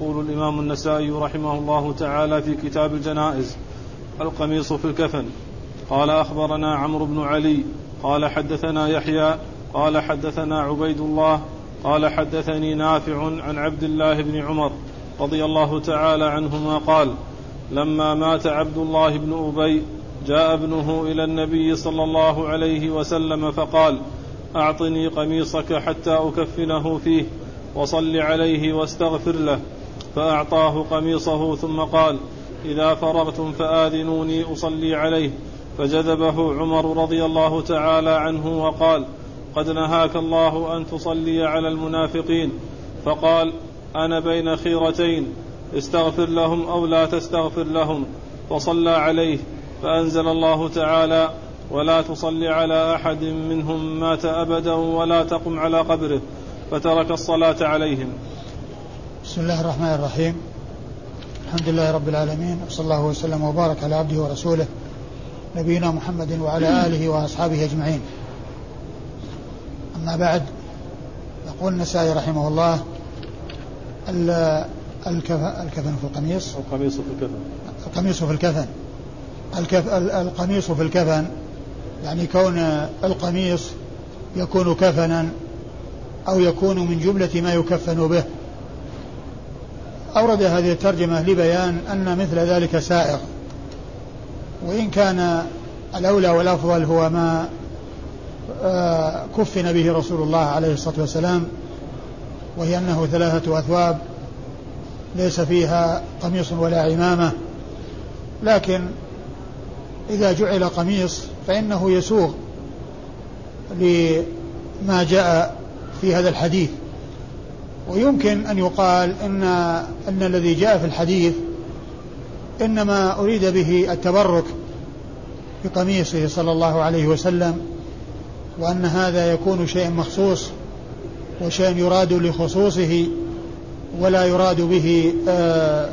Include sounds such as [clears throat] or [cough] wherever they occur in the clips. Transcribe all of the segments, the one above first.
يقول الإمام النسائي رحمه الله تعالى في كتاب الجنائز القميص في الكفن. قال أخبرنا عمرو بن علي قال حدثنا يحيى قال حدثنا عبيد الله قال حدثني نافع عن عبد الله بن عمر رضي الله تعالى عنهما قال لما مات عبد الله بن أبي جاء ابنه إلى النبي صلى الله عليه وسلم فقال أعطني قميصك حتى أكفنه فيه وصل عليه واستغفر له. فأعطاه قميصه ثم قال إذا فرغتم فآذنوني أصلي عليه. فجذبه عمر رضي الله تعالى عنه وقال قد نهاك الله أن تصلي على المنافقين. فقال أنا بين خيرتين استغفر لهم أو لا تستغفر لهم. فصلى عليه فأنزل الله تعالى ولا تصل على أحد منهم مات أبدا ولا تقم على قبره. فترك الصلاة عليهم. بسم الله الرحمن الرحيم. الحمد لله رب العالمين وصلى الله وسلم وبارك على عبده ورسوله نبينا محمد وعلى آله وأصحابه أجمعين. أما بعد يقول النسائي رحمه الله الكفن في القميص. القميص في الكفن. القميص في الكفن. الكف القميص في الكفن يعني كون القميص يكون كفنا أو يكون من جملة ما يكفن به. أورد هذه الترجمة لبيان أن مثل ذلك سائغ. وإن كان الأولى والأفضل هو ما آه، كفن به رسول الله عليه الصلاة والسلام وهي أنه ثلاثة أثواب ليس فيها قميص ولا عمامة. لكن إذا جعل قميص فإنه يسوغ لما جاء في هذا الحديث. ويمكن أن يقال إن أن الذي جاء في الحديث إنما أريد به التبرك بقميصه صلى الله عليه وسلم وأن هذا يكون شيء مخصوص وشيء يراد لخصوصه ولا يراد به آه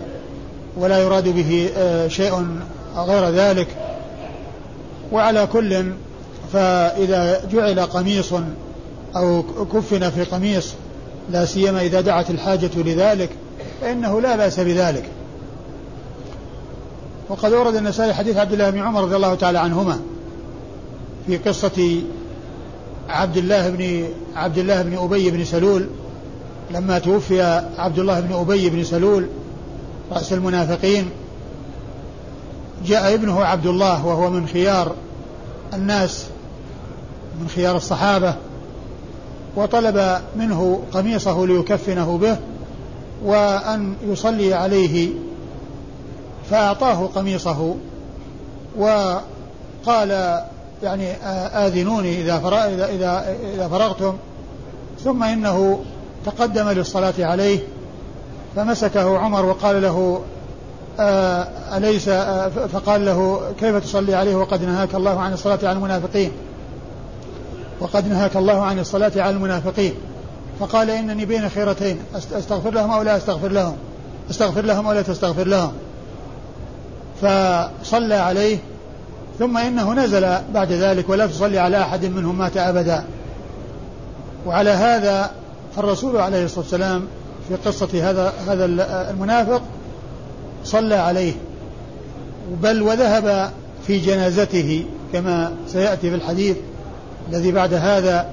ولا يراد به آه شيء غير ذلك. وعلى كل فإذا جعل قميص أو كفن في قميص لا سيما إذا دعت الحاجة لذلك فإنه لا بأس بذلك. وقد ورد النسائي حديث عبد الله بن عمر رضي الله تعالى عنهما في قصة عبد الله بن عبد الله بن أبي بن سلول لما توفي عبد الله بن أبي بن سلول رأس المنافقين جاء ابنه عبد الله وهو من خيار الناس من خيار الصحابة وطلب منه قميصه ليكفنه به وأن يصلي عليه فأعطاه قميصه وقال يعني آذنوني إذا إذا إذا إذا فرغتم ثم إنه تقدم للصلاة عليه فمسكه عمر وقال له أليس فقال له كيف تصلي عليه وقد نهاك الله عن الصلاة على المنافقين؟ وقد نهاك الله عن الصلاة على المنافقين. فقال إنني بين خيرتين أستغفر لهم أو لا أستغفر لهم؟ أستغفر لهم أو لا تستغفر لهم؟ فصلى عليه ثم إنه نزل بعد ذلك ولا تصلي على أحد منهم مات أبدا. وعلى هذا فالرسول عليه الصلاة والسلام في قصة هذا هذا المنافق صلى عليه. بل وذهب في جنازته كما سيأتي في الحديث الذي بعد هذا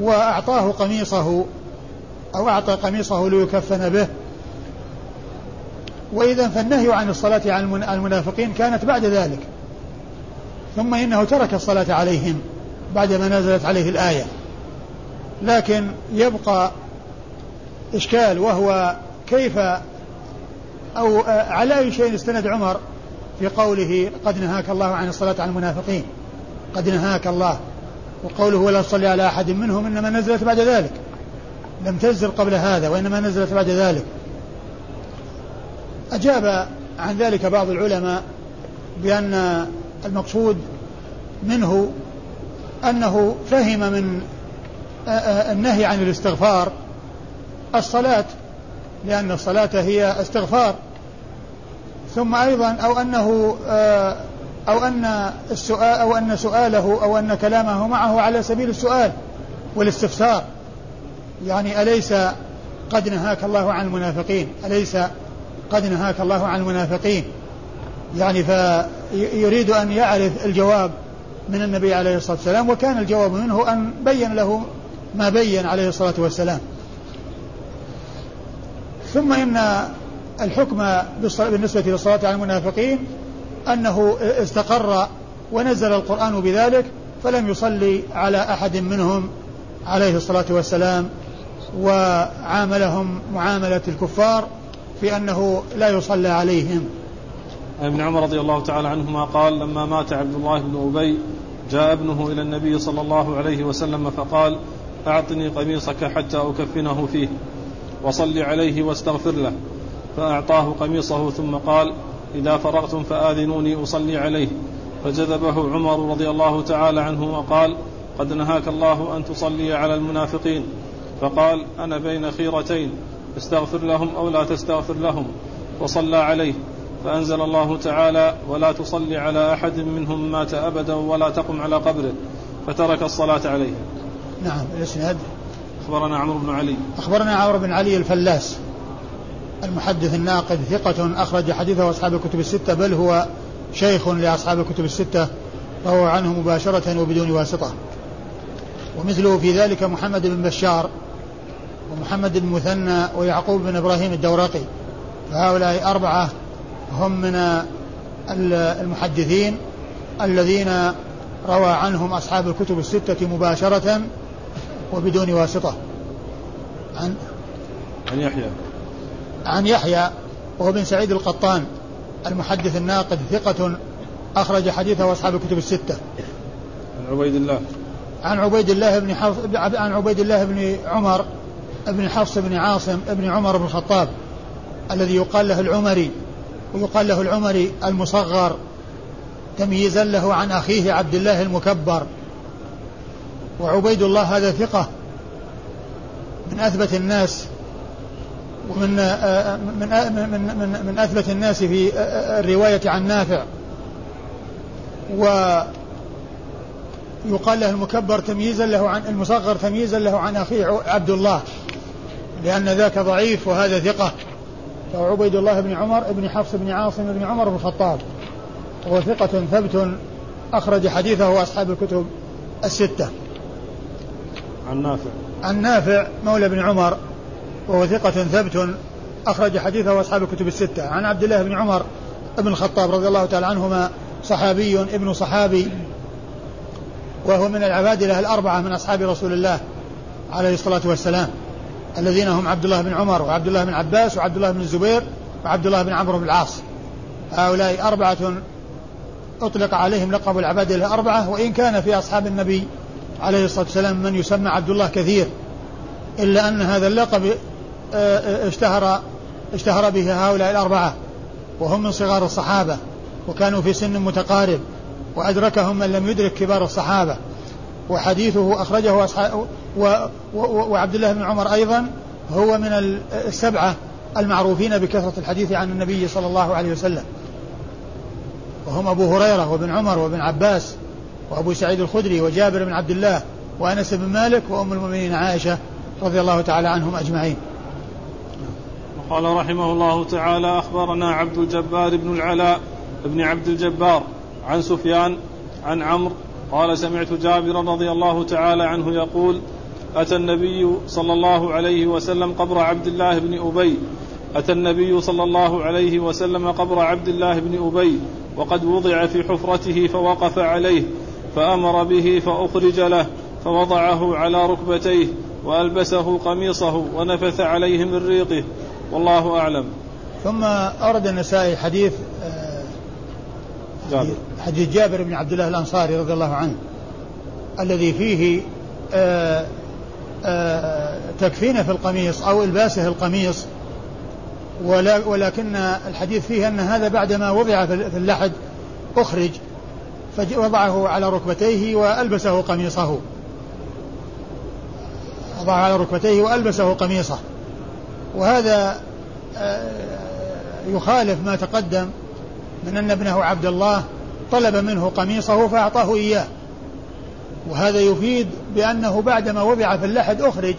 وأعطاه قميصه أو أعطى قميصه ليكفن به. وإذا فالنهي عن الصلاة على المنافقين كانت بعد ذلك. ثم إنه ترك الصلاة عليهم بعدما نزلت عليه الآية. لكن يبقى إشكال وهو كيف أو على أي شيء استند عمر في قوله قد نهاك الله عن الصلاة على المنافقين. قد نهاك الله. وقوله ولا تصلي على أحد منهم إنما نزلت بعد ذلك. لم تنزل قبل هذا وإنما نزلت بعد ذلك. أجاب عن ذلك بعض العلماء بأن المقصود منه أنه فهم من النهي عن الاستغفار الصلاة لأن الصلاة هي استغفار. ثم أيضا أو أنه أو أن السؤال أو أن سؤاله أو أن كلامه معه على سبيل السؤال والاستفسار. يعني أليس قد نهاك الله عن المنافقين؟ أليس قد نهاك الله عن المنافقين؟ يعني فيريد أن يعرف الجواب من النبي عليه الصلاة والسلام وكان الجواب منه أن بين له ما بين عليه الصلاة والسلام. ثم إن الحكم بالنسبة للصلاة على المنافقين أنه استقر ونزل القرآن بذلك فلم يصلي على أحد منهم عليه الصلاة والسلام وعاملهم معاملة الكفار في أنه لا يصلى عليهم. ابن عمر رضي الله تعالى عنهما قال لما مات عبد الله بن أبي جاء ابنه إلى النبي صلى الله عليه وسلم فقال أعطني قميصك حتى أكفنه فيه وصل عليه واستغفر له. فأعطاه قميصه ثم قال إذا فرغتم فآذنوني أصلي عليه. فجذبه عمر رضي الله تعالى عنه وقال قد نهاك الله أن تصلي على المنافقين. فقال أنا بين خيرتين استغفر لهم أو لا تستغفر لهم. وصلى عليه. فأنزل الله تعالى ولا تصلي على أحد منهم مات أبدا ولا تقم على قبره. فترك الصلاة عليه. نعم الإسناد أخبرنا عمرو بن علي. أخبرنا عمرو بن علي الفلاس. المحدث الناقد ثقة أخرج حديثه أصحاب الكتب الستة بل هو شيخ لأصحاب الكتب الستة روى عنه مباشرة وبدون واسطة. ومثله في ذلك محمد بن بشار ومحمد بن مثنى ويعقوب بن إبراهيم الدورقي. فهؤلاء أربعة هم من المحدثين الذين روى عنهم أصحاب الكتب الستة مباشرة وبدون واسطة. عن عن يحيى. عن يحيى وهو بن سعيد القطان المحدث الناقد ثقة أخرج حديثه أصحاب الكتب الستة. عن عبيد الله. عن عبيد الله بن حفص عن عبيد الله بن عمر بن حفص بن عاصم بن عمر بن الخطاب الذي يقال له العمري ويقال له العمري المصغر تمييزا له عن أخيه عبد الله المكبر وعبيد الله هذا ثقة من أثبت الناس ومن من من من, من أثبت الناس في الرواية عن نافع. و يقال له المكبر تمييزا له عن المصغر تمييزا له عن أخيه عبد الله لأن ذاك ضعيف وهذا ثقة. فهو عبيد الله بن عمر بن حفص بن عاصم بن عمر بن الخطاب. وهو ثقة ثبت أخرج حديثه أصحاب الكتب الستة. عن نافع. عن نافع مولى بن عمر. وهو ثقة ثبت أخرج حديثه أصحاب الكتب الستة. عن عبد الله بن عمر بن الخطاب رضي الله تعالى عنهما صحابي ابن صحابي وهو من العبادلة الأربعة من أصحاب رسول الله عليه الصلاة والسلام الذين هم عبد الله بن عمر وعبد الله بن عباس وعبد الله بن الزبير وعبد الله بن عمرو بن العاص. هؤلاء أربعة أطلق عليهم لقب العبادلة الأربعة وإن كان في أصحاب النبي عليه الصلاة والسلام من يسمى عبد الله كثير إلا أن هذا اللقب اشتهر اشتهر به هؤلاء الأربعة وهم من صغار الصحابة وكانوا في سن متقارب وأدركهم من لم يدرك كبار الصحابة وحديثه أخرجه أصحاب وعبد الله بن عمر أيضا هو من السبعة المعروفين بكثرة الحديث عن النبي صلى الله عليه وسلم. وهم أبو هريرة وابن عمر وابن عباس وأبو سعيد الخدري وجابر بن عبد الله وأنس بن مالك وأم المؤمنين عائشة رضي الله تعالى عنهم أجمعين. قال رحمه الله تعالى أخبرنا عبد الجبار بن العلاء بن عبد الجبار عن سفيان عن عمرو قال سمعت جابرا رضي الله تعالى عنه يقول أتى النبي صلى الله عليه وسلم قبر عبد الله بن أبي. أتى النبي صلى الله عليه وسلم قبر عبد الله بن أبي وقد وضع في حفرته فوقف عليه فأمر به فأخرج له فوضعه على ركبتيه وألبسه قميصه ونفث عليه من ريقه والله أعلم. ثم أورد النسائي حديث آه، جابر. حديث جابر بن عبد الله الأنصاري رضي الله عنه الذي فيه آه، آه، تكفينه في القميص أو إلباسه القميص ولكن الحديث فيه أن هذا بعدما وضع في اللحد أخرج فوضعه على ركبتيه وألبسه قميصه. وضع على ركبتيه وألبسه قميصه. وهذا آه، يخالف ما تقدم من أن ابنه عبد الله طلب منه قميصه فأعطاه إياه. وهذا يفيد بأنه بعدما وضع في اللحد أخرج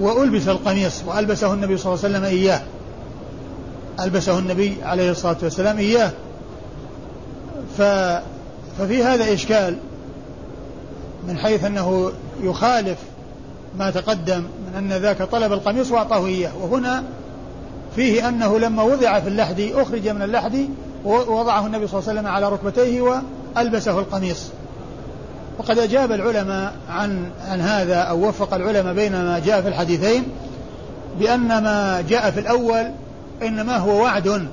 وألبس القميص وألبسه النبي صلى الله عليه وسلم إياه. ألبسه النبي عليه الصلاة والسلام إياه. ف ففي هذا إشكال من حيث أنه يخالف ما تقدم أن ذاك طلب القميص وأعطاه إياه. وهنا فيه أنه لما وضع في اللحد أخرج من اللحد ووضعه النبي صلى الله عليه وسلم على ركبتيه وألبسه القميص. وقد أجاب العلماء عن عن هذا أو وفق العلماء بين ما جاء في الحديثين بأن ما جاء في الأول إنما هو وعد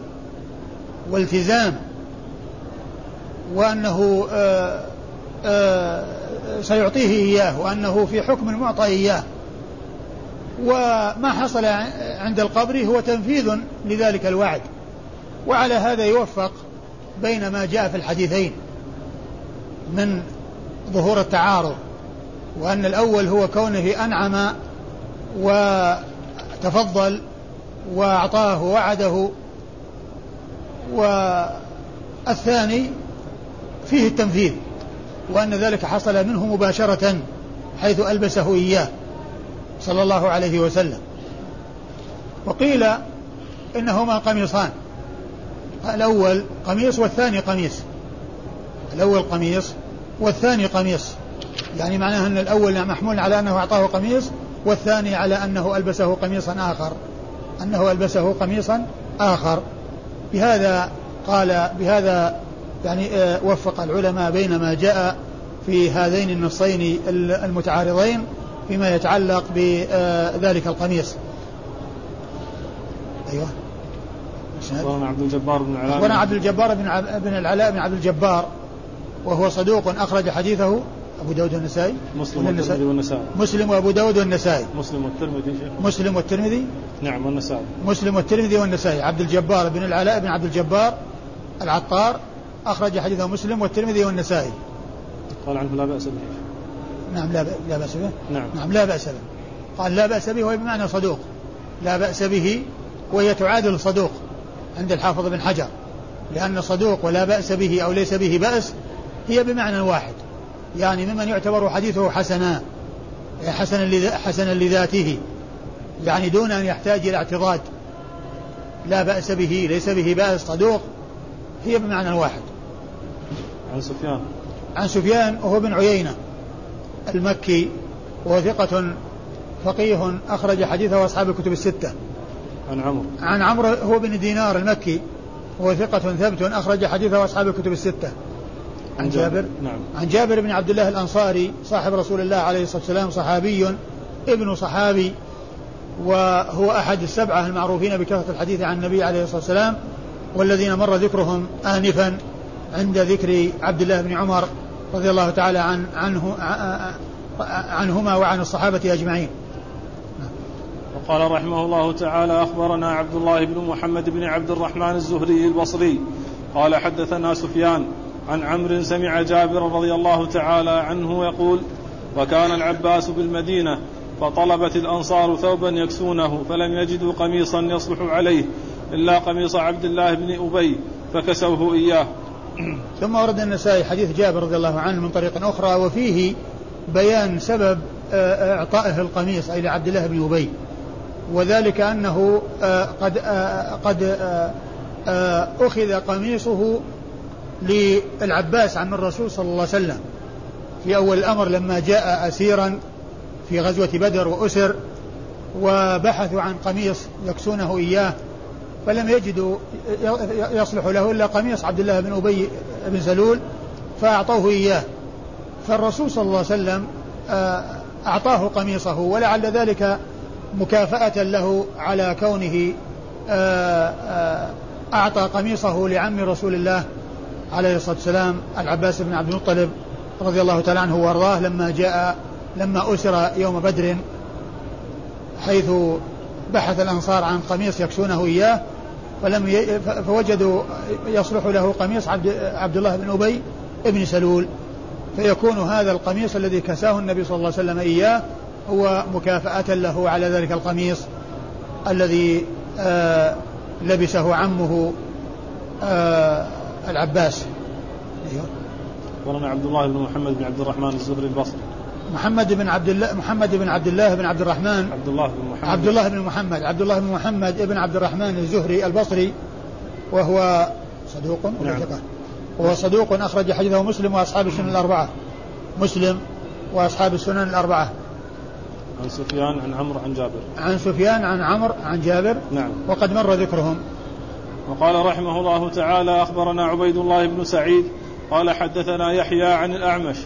والتزام وأنه آآ آه، آآ آه، سيعطيه إياه وأنه في حكم المعطى إياه. وما حصل عند القبر هو تنفيذ لذلك الوعد. وعلى هذا يوفق بين ما جاء في الحديثين من ظهور التعارض وأن الأول هو كونه أنعم وتفضل وأعطاه وعده والثاني فيه التنفيذ وأن ذلك حصل منه مباشرة حيث ألبسه إياه. صلى الله عليه وسلم. وقيل إنهما قميصان. الأول قميص والثاني قميص. الأول قميص والثاني قميص. يعني معناه أن الأول محمول على أنه أعطاه قميص والثاني على أنه ألبسه قميصا آخر. أنه ألبسه قميصا آخر. بهذا قال بهذا يعني آه، وفق العلماء بين ما جاء في هذين النصين المتعارضين فيما يتعلق بذلك القميص. أيوه. أخبرنا عبد الجبار بن العلاء. أخبرنا عبد الجبار بن بن العلاء بن عبد الجبار وهو صدوق أخرج حديثه أبو داود والنسائي. مسلم والترمذي والنسائي. مسلم وأبو داود والنسائي. مسلم والترمذي مسلم والترمذي. نعم والنسائي. مسلم والترمذي والنسائي. عبد الجبار بن العلاء بن عبد الجبار العطار أخرج حديثه مسلم والترمذي والنسائي. قال عنه لا بأس به. نعم لا لا بأس به. نعم. نعم لا بأس به. قال لا بأس به وهي بمعنى صدوق. لا بأس به وهي تعادل صدوق عند الحافظ بن حجر. لأن صدوق ولا بأس به أو ليس به بأس هي بمعنى واحد. يعني ممن يعتبر حديثه حسنا حسنا حسنا لذاته. يعني دون أن يحتاج إلى اعتضاد لا بأس به ليس به بأس صدوق. هي بمعنى واحد. عن سفيان. عن سفيان وهو بن عيينة. المكي وهو ثقة فقيه أخرج حديثه أصحاب الكتب الستة. عن عمرو عن عمرو هو بن دينار المكي وهو ثقة ثبت أخرج حديثه أصحاب الكتب الستة. عن جابر. نعم. عن جابر بن عبد الله الأنصاري صاحب رسول الله عليه الصلاة والسلام صحابي ابن صحابي وهو أحد السبعة المعروفين بكثرة الحديث عن النبي عليه الصلاة والسلام والذين مر ذكرهم آنفا عند ذكر عبد الله بن عمر رضي الله تعالى عن عنه عنهما وعن الصحابة أجمعين. وقال رحمه الله تعالى أخبرنا عبد الله بن محمد بن عبد الرحمن الزهري البصري قال حدثنا سفيان عن عمرو سمع جابر رضي الله تعالى عنه يقول وكان العباس بالمدينة فطلبت الأنصار ثوبا يكسونه فلم يجدوا قميصا يصلح عليه إلا قميص عبد الله بن أبي فكسوه إياه. [clears throat] ثم ورد النسائي حديث جابر رضي الله عنه من طريق أخرى وفيه بيان سبب آه، إعطائه القميص أي لعبد الله بن أبي. وذلك أنه آه، قد آه، قد أخذ قميصه للعباس عن الرسول صلى الله عليه وسلم. في أول الأمر لما جاء أسيرا في غزوة بدر وأسر وبحثوا عن قميص يكسونه إياه. فلم يجدوا يصلح له إلا قميص عبد الله بن أبي بن سلول فأعطوه إياه. فالرسول صلى الله عليه وسلم آه، أعطاه قميصه ولعل ذلك مكافأة له على كونه آه، آه، أعطى قميصه لعم رسول الله عليه الصلاة والسلام العباس بن عبد المطلب رضي الله تعالى عنه وأرضاه لما جاء لما أسر يوم بدر حيث بحث الأنصار عن قميص يكسونه إياه. فلم ي... فوجدوا يصلح له قميص عبد, عبد الله بن أبي ابن سلول فيكون هذا القميص الذي كساه النبي صلى الله عليه وسلم إياه هو مكافأة له على ذلك القميص الذي آه لبسه عمه آه العباس أيوه. ورنا عبد الله بن محمد بن عبد الرحمن الزهري البصري محمد بن عبد الله محمد بن عبد الله بن عبد الرحمن. عبد الله بن محمد. عبد الله بن محمد. عبد الله بن محمد بن عبد الرحمن الزهري البصري. وهو صدوق نعم. وهو صدوق أخرج حديثه مسلم وأصحاب السنن الأربعة. مسلم وأصحاب السنن الأربعة. عن سفيان عن عمرو عن جابر. عن سفيان عن عمرو عن جابر. نعم. وقد مر ذكرهم. وقال رحمه الله تعالى أخبرنا عبيد الله بن سعيد قال حدثنا يحيى عن الأعمش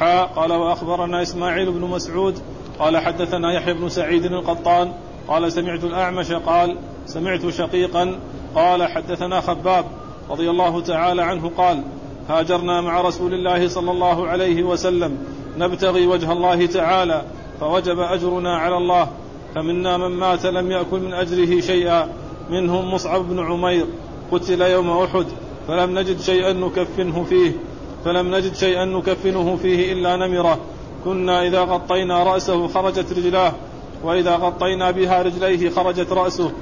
حاء قال وأخبرنا إسماعيل بن مسعود. قال حدثنا يحيى بن سعيد القطان. قال سمعت الأعمش قال سمعت شقيقا. قال حدثنا خباب رضي الله تعالى عنه قال هاجرنا مع رسول الله صلى الله عليه وسلم. نبتغي وجه الله تعالى فوجب أجرنا على الله. فمنا من مات لم يأكل من أجره شيئا. منهم مصعب بن عمير. قتل يوم أحد فلم نجد شيئا نكفنه فيه. فلم نجد شيئا نكفنه فيه إلا نمرة. كنا إذا غطينا رأسه خرجت رجلاه وإذا غطينا بها رجليه خرجت رأسه.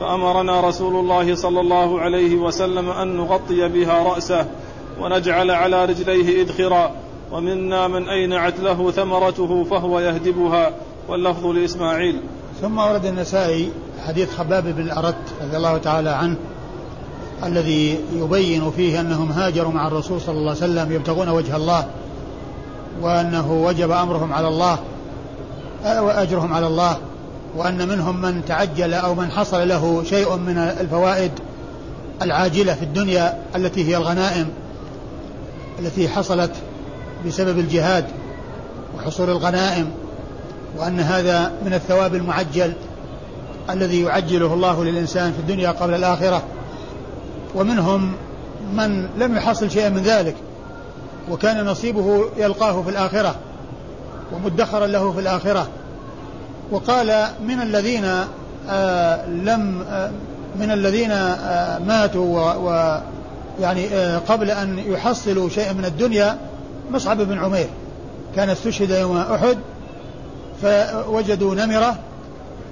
فأمرنا رسول الله صلى الله عليه وسلم أن نغطي بها رأسه ونجعل على رجليه إذخرا ومنا من أينعت له ثمرته فهو يهدبها. واللفظ لإسماعيل. ثم ورد النسائي حديث خباب بن الأرت رضي الله تعالى عنه الذي يبين فيه أنهم هاجروا مع الرسول صلى الله عليه وسلم يبتغون وجه الله وأنه وجب أمرهم على الله وأجرهم على الله وأن منهم من تعجل أو من حصل له شيء من الفوائد العاجلة في الدنيا التي هي الغنائم التي حصلت بسبب الجهاد وحصول الغنائم وأن هذا من الثواب المعجل الذي يعجله الله للإنسان في الدنيا قبل الآخرة. ومنهم من لم يحصل شيئا من ذلك وكان نصيبه يلقاه في الآخرة ومدخرا له في الآخرة. وقال من الذين آه لم آه من الذين آه ماتوا ويعني آه قبل أن يحصلوا شيئا من الدنيا مصعب بن عمير. كان استشهد يوم أحد فوجدوا نمرة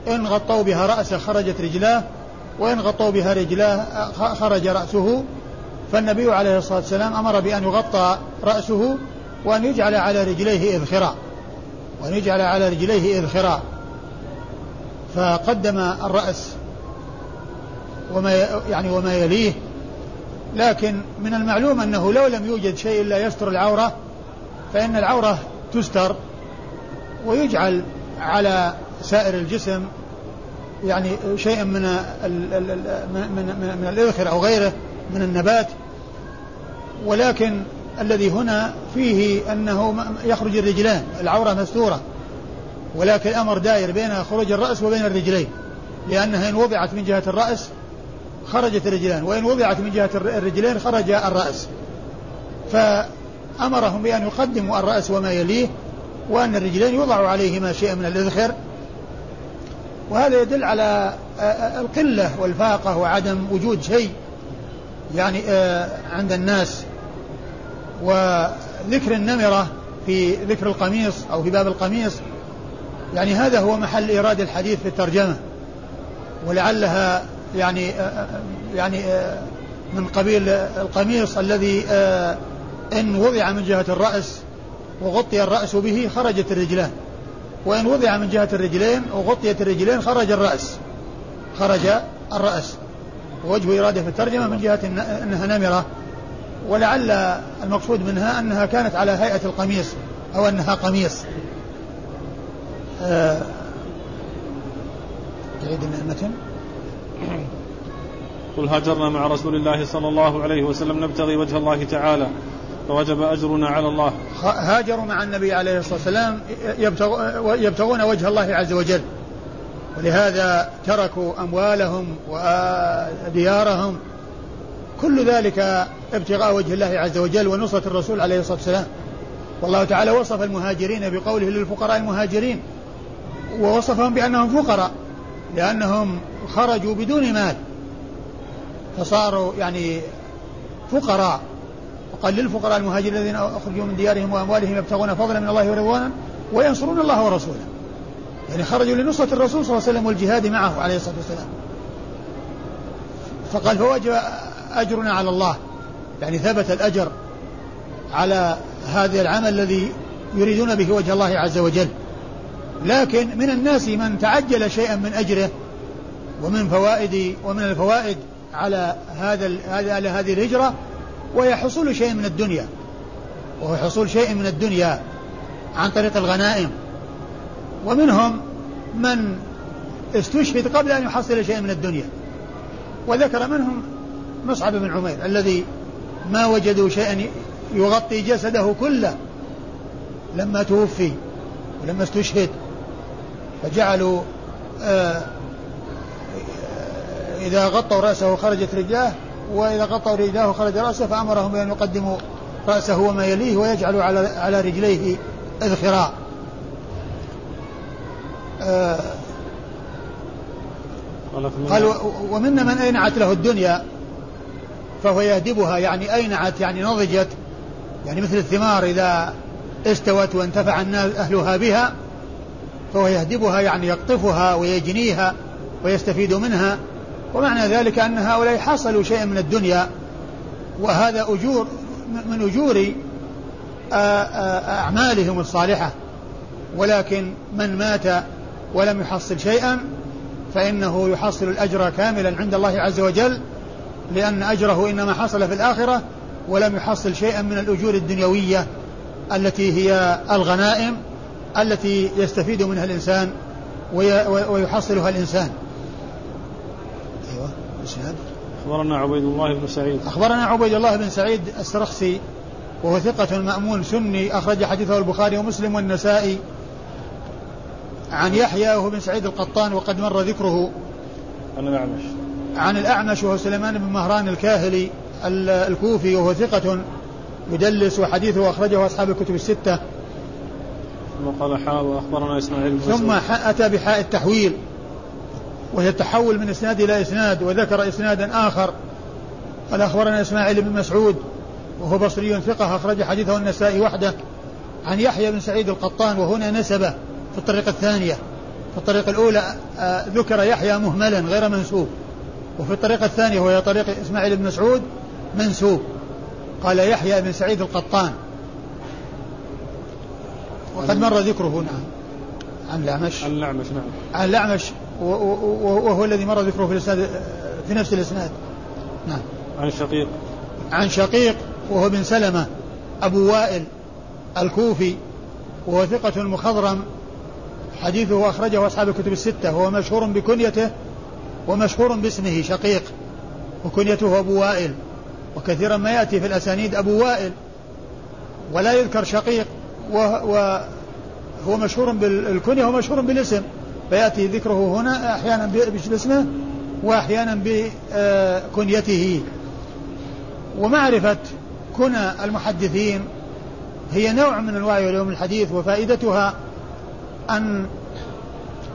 إن غطوا بها رأسه خرجت رجلاه وإن غطوا بها رجلاه خرج رأسه فالنبي عليه الصلاة والسلام أمر بأن يغطى رأسه وأن يجعل على رجليه إذخرا وأن يجعل على رجليه إذخرا فقدم الرأس وما يعني وما يليه. لكن من المعلوم أنه لو لم يوجد شيء إلا يستر العورة فإن العورة تستر ويجعل على سائر الجسم يعني شيء من من من, الاذخر أو غيره من النبات. ولكن الذي هنا فيه أنه يخرج الرجلان العورة مستورة. ولكن الأمر داير بين خروج الرأس وبين الرجلين. لأنها إن وضعت من جهة الرأس خرجت الرجلان وإن وضعت من جهة الرجلين خرج الرأس. فأمرهم بأن يقدموا الرأس وما يليه وأن الرجلين يوضع عليهما شيء من الاذخر وهذا يدل على القلة والفاقة وعدم وجود شيء يعني عند الناس. وذكر النمرة في ذكر القميص أو في باب القميص يعني هذا هو محل إيراد الحديث في الترجمة. ولعلها يعني يعني من قبيل القميص الذي إن وضع من جهة الرأس وغطي الرأس به خرجت الرجلان. وإن وضع من جهة الرجلين وغطيت الرجلين خرج الرأس. خرج الرأس. ووجه إرادة في الترجمة من جهة أنها نمرة. ولعل المقصود منها أنها كانت على هيئة القميص أو أنها قميص. آه. تعيد المتن قل هاجرنا مع رسول الله صلى الله عليه وسلم نبتغي وجه الله تعالى. فوجب أجرنا على الله. هاجروا مع النبي عليه الصلاة والسلام يبتغون وجه الله عز وجل. ولهذا تركوا أموالهم وديارهم. كل ذلك ابتغاء وجه الله عز وجل ونصرة الرسول عليه الصلاة والسلام. والله تعالى وصف المهاجرين بقوله للفقراء المهاجرين ووصفهم بأنهم فقراء لأنهم خرجوا بدون مال. فصاروا يعني فقراء. وقال للفقراء المهاجرين الذين أخرجوا من ديارهم وأموالهم يبتغون فضلا من الله ورضوانا وينصرون الله ورسوله. يعني خرجوا لنصرة الرسول صلى الله عليه وسلم والجهاد معه عليه الصلاة والسلام. فقال فوجب أجرنا على الله يعني ثبت الأجر على هذا العمل الذي يريدون به وجه الله عز وجل لكن من الناس من تعجل شيئا من أجره ومن فوائد ومن الفوائد على هذا على هذه الهجرة وهي حصول شيء من الدنيا. وهو حصول شيء من الدنيا عن طريق الغنائم. ومنهم من استشهد قبل أن يحصل شيء من الدنيا. وذكر منهم مصعب بن عمير الذي ما وجدوا شيئا يغطي جسده كله لما توفي ولما استشهد. فجعلوا آه إذا غطوا رأسه خرجت رجلاه وإذا غطوا رجلاه خرج رأسه فأمرهم بأن يقدموا رأسه وما يليه ويجعلوا على على رجليه إذخراء. آه قال ومنا من أينعت له الدنيا؟ فهو يهدبها يعني أينعت يعني نضجت يعني مثل الثمار إذا استوت وانتفع الناس أهلها بها فهو يهدبها يعني يقطفها ويجنيها ويستفيد منها. ومعنى ذلك أن هؤلاء حصلوا شيئا من الدنيا وهذا أجور من أجور أعمالهم الصالحة. ولكن من مات ولم يحصل شيئا فإنه يحصل الأجر كاملا عند الله عز وجل لأن أجره إنما حصل في الآخرة ولم يحصل شيئا من الأجور الدنيوية التي هي الغنائم التي يستفيد منها الإنسان ويحصلها الإنسان. أيوة الإسناد؟ أخبرنا عبيد الله بن سعيد. أخبرنا عبيد الله بن سعيد السرخسي وهو ثقة مأمون سني أخرج حديثه البخاري ومسلم والنسائي عن يحيى وهو بن سعيد القطان وقد مر ذكره. عن الأعمش. عن الأعمش وهو سليمان بن مهران الكاهلي الكوفي وهو ثقة يدلس وحديثه أخرجه أصحاب الكتب الستة. ثم قال حاء وأخبرنا إسماعيل ثم أتى بحاء التحويل. وهي التحول من إسناد إلى إسناد وذكر إسنادا آخر. قال أخبرنا إسماعيل بن مسعود وهو بصري ثقة أخرج حديثه النسائي وحده عن يحيى بن سعيد القطان وهنا نسبه في الطريقة الثانية. في الطريقة الأولى آه، ذكر يحيى مهملا غير منسوب. وفي الطريقة الثانية وهي طريق إسماعيل بن مسعود منسوب. قال يحيى بن سعيد القطان. وقد مر ذكره نعم عن الأعمش عن الأعمش نعم. عن الأعمش وهو الذي مر ذكره في الإسناد في نفس الإسناد. نعم. عن شقيق. عن شقيق وهو بن سلمة أبو وائل الكوفي وهو ثقة مخضرم. حديثه أخرجه أصحاب الكتب الستة وهو مشهور بكنيته ومشهور باسمه شقيق وكنيته أبو وائل وكثيرا ما يأتي في الأسانيد أبو وائل ولا يذكر شقيق وهو مشهور بالكنية ومشهور بالاسم. فيأتي ذكره هنا أحيانا باسمه وأحيانا بكنيته. ومعرفة كنى المحدثين هي نوع من أنواع علوم الحديث وفائدتها أن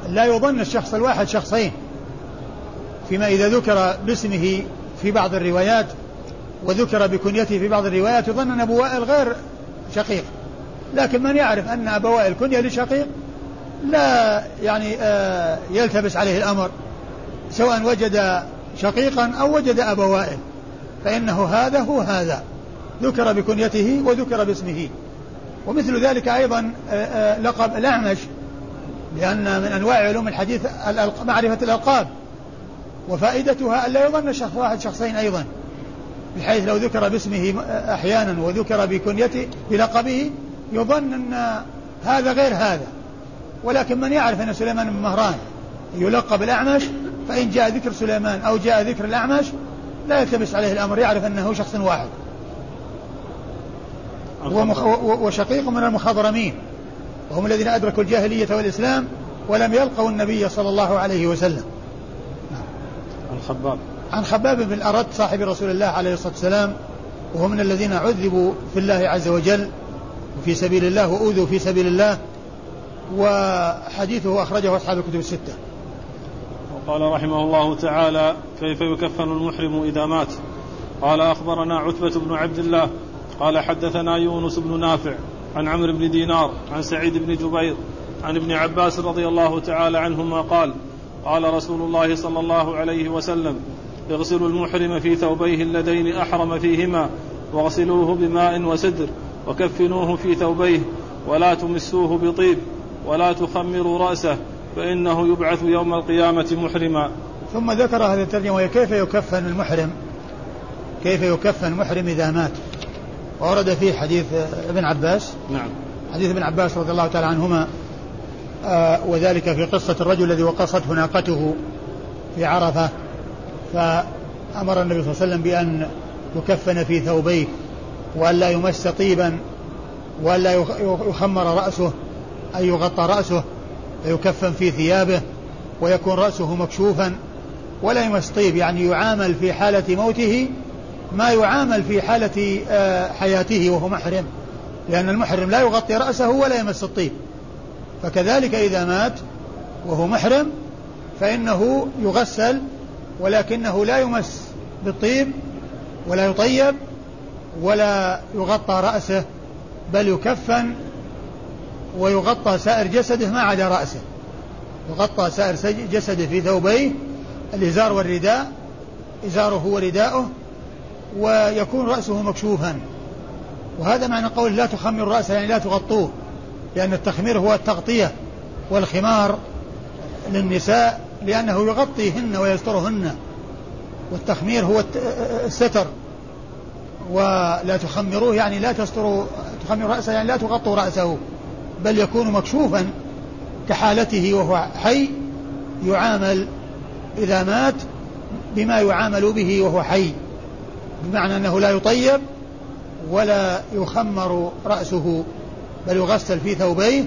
لا يظن الشخص الواحد شخصين فيما إذا ذكر باسمه في بعض الروايات وذكر بكنيته في بعض الروايات يظن أن ابو وائل غير شقيق. لكن من يعرف أن ابا وائل كنيه لشقيق لا يعني آه يلتبس عليه الأمر سواء وجد شقيقا أو وجد أبا وائل فإنه هذا هو هذا ذكر بكنيته وذكر باسمه. ومثل ذلك أيضا آه، آه، لقب الأعمش لأن من أنواع علوم الحديث معرفة الألقاب وفائدتها أن لا يظن شخص واحد شخصين أيضا بحيث لو ذكر باسمه أحيانا وذكر بكنيته بلقبه يظن أن هذا غير هذا. ولكن من يعرف أن سليمان بن مهران يلقب الأعمش فإن جاء ذكر سليمان أو جاء ذكر الأعمش لا يلتبس عليه الأمر يعرف أنه شخص واحد. وشقيق من المخضرمين وهم الذين أدركوا الجاهلية والإسلام ولم يلقوا النبي صلى الله عليه وسلم. عن خباب. عن خباب بن الأرد صاحب رسول الله عليه الصلاة والسلام وهو من الذين عذبوا في الله عز وجل وفي سبيل الله وأوذوا في سبيل الله وحديثه أخرجه أصحاب الكتب الستة. وقال رحمه الله تعالى كيف يكفن المحرم إذا مات؟ قال أخبرنا عتبة بن عبد الله. قال حدثنا يونس بن نافع عن عمرو بن دينار عن سعيد بن جبير عن ابن عباس رضي الله تعالى عنهما قال قال رسول الله صلى الله عليه وسلم اغسلوا المحرم في ثوبيه اللذين أحرم فيهما واغسلوه بماء وسدر وكفنوه في ثوبيه ولا تمسوه بطيب ولا تخمروا رأسه فإنه يبعث يوم القيامة محرما. ثم ذكر هذه الترجمة وهي كيف يكفن المحرم؟ كيف يكفن المحرم إذا مات؟ ورد فيه حديث ابن عباس. نعم. حديث ابن عباس رضي الله تعالى عنهما آه وذلك في قصة الرجل الذي وقصته ناقته في عرفة. فأمر النبي صلى الله عليه وسلم بأن يكفن في ثوبيه وأن لا يمس طيبا وأن لا يخمر رأسه. أي يغطى رأسه فيكفن في ثيابه ويكون رأسه مكشوفا ولا يمس طيب يعني يعامل في حالة موته ما يعامل في حالة آه، حياته وهو محرم لأن المحرم لا يغطي رأسه ولا يمس الطيب. فكذلك إذا مات وهو محرم فإنه يغسل ولكنه لا يمس بالطيب ولا يطيب ولا يغطى رأسه بل يكفن ويغطى سائر جسده ما عدا رأسه. يغطى سائر جسده في ثوبيه الإزار والرداء إزاره ورداؤه ويكون رأسه مكشوفا. وهذا معنى قول لا تخمر رأسه يعني لا تغطوه لأن التخمير هو التغطية والخمار للنساء لأنه يغطيهن ويسترهن. والتخمير هو الستر. ولا تخمروه يعني لا تستروا تخمر رأسه يعني لا تغطوا رأسه. بل يكون مكشوفا كحالته وهو حي يعامل إذا مات بما يعامل به وهو حي بمعنى أنه لا يطيب ولا يخمر رأسه بل يغسل في ثوبيه.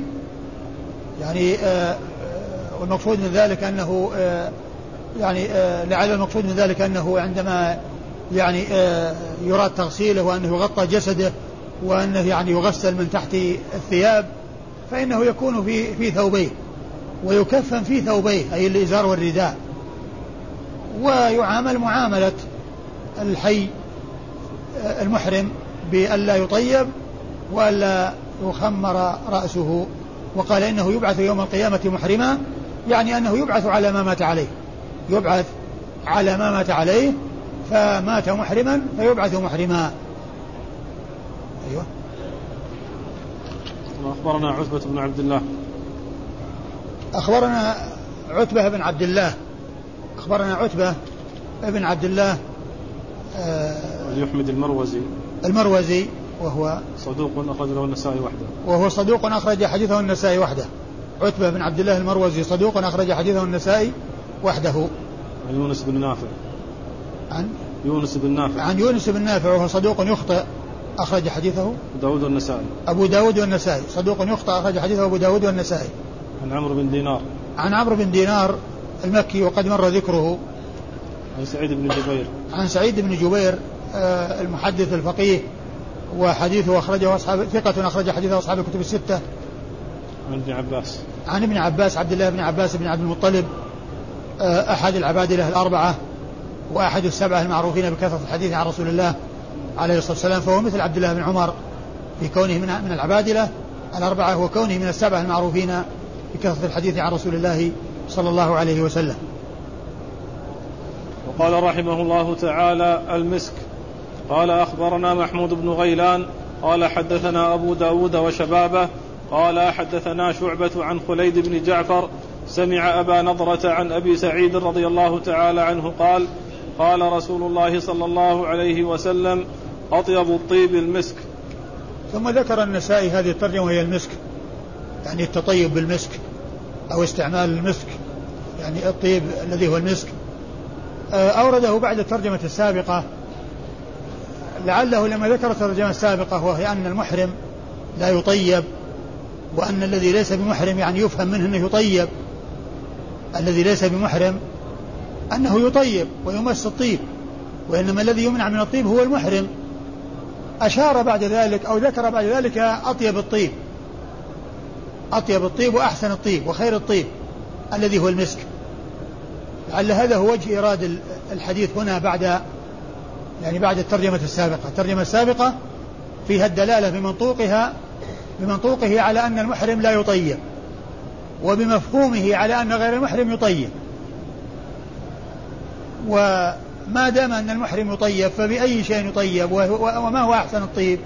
يعني آه, آه، والمقصود من ذلك أنه آه يعني آه لعل المقصود من ذلك أنه عندما يعني آه يراد تغسيله وأنه يغطى جسده وأنه يعني يغسل من تحت الثياب فإنه يكون في في ثوبيه ويكفن في ثوبيه أي الإزار والرداء. ويعامل معاملة الحي المحرم بألا يطيب وألا يخمر رأسه. وقال إنه يبعث يوم القيامة محرما يعني أنه يبعث على ما مات عليه. يبعث على ما مات عليه فمات محرما فيبعث محرما. أيوه. أخبرنا عتبة بن عبد الله. أخبرنا عتبة بن عبد الله. أخبرنا عتبة بن عبد الله آه يحمد المروزي. المروزي وهو صدوق أخرج له النسائي وحده. وهو صدوق أخرج حديثه النسائي وحده. عتبة بن عبد الله المروزي صدوق أخرج حديثه النسائي وحده. عن يونس بن نافع. عن؟ يونس بن نافع. عن يونس بن نافع وهو صدوق يخطئ. أخرج حديثه؟ أبو داود والنسائي. أبو داود والنسائي. صدوق يخطئ أخرج حديثه أبو داود والنسائي. عن عمرو بن دينار. عن عمرو بن دينار المكي وقد مر ذكره. عن سعيد بن جبير. عن سعيد بن جبير آه، المحدث الفقيه وحديثه أخرجه أصحاب ثقة أخرج حديثه أصحاب الكتب الستة. عن ابن عباس. عن ابن عباس عبد الله بن عباس بن عبد المطلب آه، أحد العبادلة الأربعة وأحد السبعة المعروفين بكثرة الحديث عن رسول الله. عليه الصلاة والسلام فهو مثل عبد الله بن عمر في كونه من من العبادلة. الأربعة وكونه من السبعة المعروفين بكثرة الحديث عن رسول الله صلى الله عليه وسلم. وقال رحمه الله تعالى المسك. قال أخبرنا محمود بن غيلان. قال حدثنا أبو داود وشبابه. قال حدثنا شعبة عن خليد بن جعفر. سمع أبا نضرة عن أبي سعيد رضي الله تعالى عنه قال قال رسول الله صلى الله عليه وسلم أطيب الطيب المسك. ثم ذكر النسائي هذه الترجمة وهي المسك يعني التطيب بالمسك أو استعمال المسك يعني الطيب الذي هو المسك. آه، أورده بعد الترجمة السابقة. لعله لما ذكر الترجمة السابقة وهي أن المحرم لا يطيب وأن الذي ليس بمحرم يعني يفهم منه أنه يطيب. الذي ليس بمحرم أنه يطيب ويمس الطيب وإنما الذي يمنع من الطيب هو المحرم. أشار بعد ذلك أو ذكر بعد ذلك أطيب الطيب. أطيب الطيب وأحسن الطيب وخير الطيب الذي هو المسك. لعل هذا هو وجه إيراد الحديث هنا بعد يعني بعد الترجمة السابقة. الترجمة السابقة فيها الدلالة بمنطوقها بمنطوقه على أن المحرم لا يطيب وبمفهومه على أن غير المحرم يطيب. وما دام أن المحرم يطيب فبأي شيء يطيب؟ وما هو أحسن الطيب؟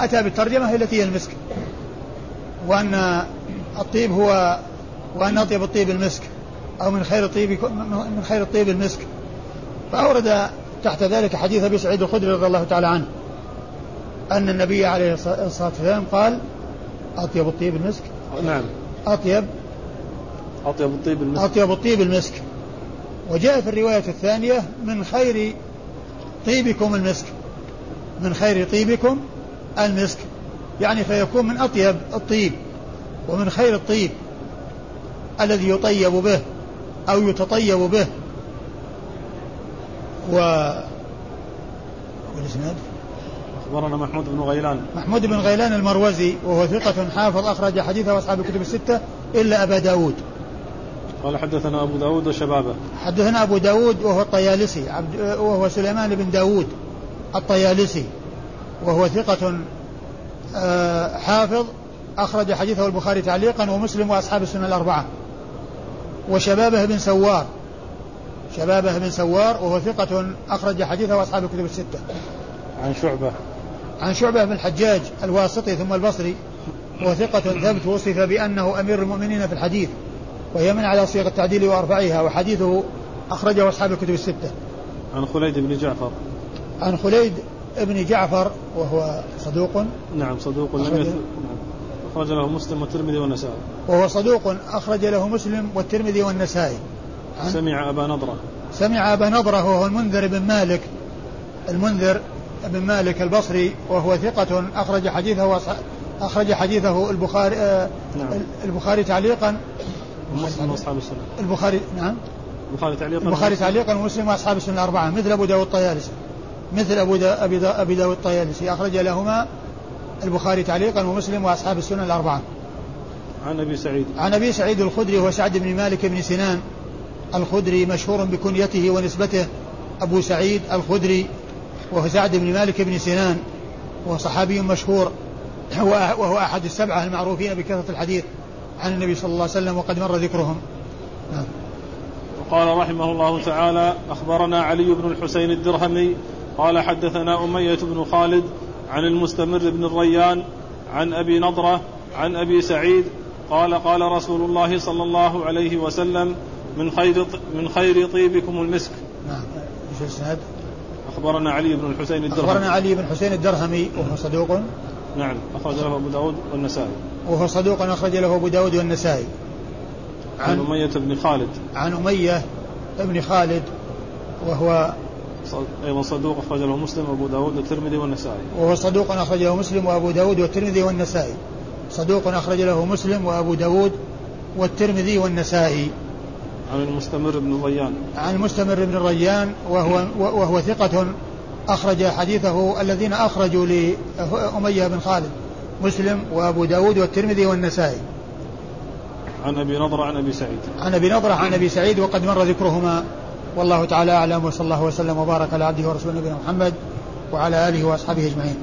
أتى بالترجمة التي هي المسك. وأن الطيب هو وأن أطيب الطيب المسك أو من خير الطيب من خير الطيب المسك. فأورد تحت ذلك حديث أبي سعيد الخدري رضي الله تعالى عنه أن النبي عليه الصلاة والسلام قال أطيب الطيب المسك. نعم. أطيب أطيب الطيب المسك. أطيب الطيب المسك. وجاء في الرواية الثانية من خير طيبكم المسك. من خير طيبكم المسك. يعني فيكون من أطيب الطيب ومن خير الطيب الذي يطيب به أو يتطيب به. و والإسناد أخبرنا محمود بن غيلان. محمود بن غيلان المروزي وهو ثقة حافظ أخرج حديثه أصحاب الكتب الستة إلا أبا داود. قال حدثنا أبو داود وشبابه. حدثنا أبو داود وهو الطيالسي عبد وهو سليمان بن داود الطيالسي وهو ثقة آه، حافظ أخرج حديثه البخاري تعليقا ومسلم وأصحاب السنة الأربعة. وشبابه بن سوار شبابه بن سوار وهو ثقة أخرج حديثه وأصحاب الكتب الستة. عن شعبة. عن شعبة بن الحجاج الواسطي ثم البصري وثقة ثبت وصف بأنه أمير المؤمنين في الحديث. وهي من على صيغ التعديل وأربعها وحديثه أخرجه أصحاب الكتب الستة. عن خليد بن جعفر. عن خليد بن جعفر وهو صدوق. نعم صدوق لم يث... نعم. أخرج له مسلم والترمذي والنسائي. وهو صدوق أخرج له مسلم والترمذي والنسائي. سمع أبا نضرة. سمع أبا نضرة وهو المنذر بن مالك. المنذر بن مالك البصري وهو ثقة أخرج حديثه أخرج حديثه البخاري آه نعم. البخاري تعليقا. ومسلم وأصحاب السنة. البخاري نعم. البخاري تعليقا البخاري تعليقا ومسلم وأصحاب السنة الاربعه مثل أبو داود الطيالسي. مثل أبو دا أبي دا أبي داود الطيالسي. أخرج لهما البخاري تعليقا ومسلم وأصحاب السنن الأربعة. عن أبي سعيد. عن أبي سعيد الخدري هو سعد بن مالك بن سنان. الخدري مشهور بكنيته ونسبته. أبو سعيد الخدري وهو سعد بن مالك بن سنان. وهو صحابي مشهور. وهو أحد السبعة المعروفين بكثرة الحديث. عن النبي صلى الله عليه وسلم وقد مر ذكرهم نعم. وقال رحمه الله تعالى أخبرنا علي بن الحسين الدرهمي قال حدثنا أمية بن خالد عن المستمر بن الريان عن أبي نضرة عن أبي سعيد قال قال رسول الله صلى الله عليه وسلم من خير من خير طيبكم المسك. نعم. إيش الإسناد؟ أخبرنا علي بن الحسين الدرهمي. أخبرنا علي بن الحسين الدرهمي وهو صدوق. نعم اخرج له أبو داود والنسائي. وهو صدوق أخرج له أبو داود والنسائي. عن, عن أمية بن خالد. عن أمية بن خالد وهو أيضا صدوق أخرج له مسلم وأبو داود والترمذي والنسائي. وهو صدوق أخرج له مسلم وأبو داود والترمذي والنسائي. صدوق أخرج له مسلم وأبو داود والترمذي والنسائي. عن المستمر بن الريان. عن المستمر بن الريان وهو وهو ثقة أخرج حديثه الذين أخرجوا لأمية بن خالد. مسلم وأبو داود والترمذي والنسائي. عن أبي نضرة عن أبي سعيد. عن أبي نضرة عن أبي سعيد وقد مر ذكرهما. والله تعالى أعلم وصلى الله وسلم وبارك على عبده ورسوله نبينا محمد وعلى آله وأصحابه أجمعين.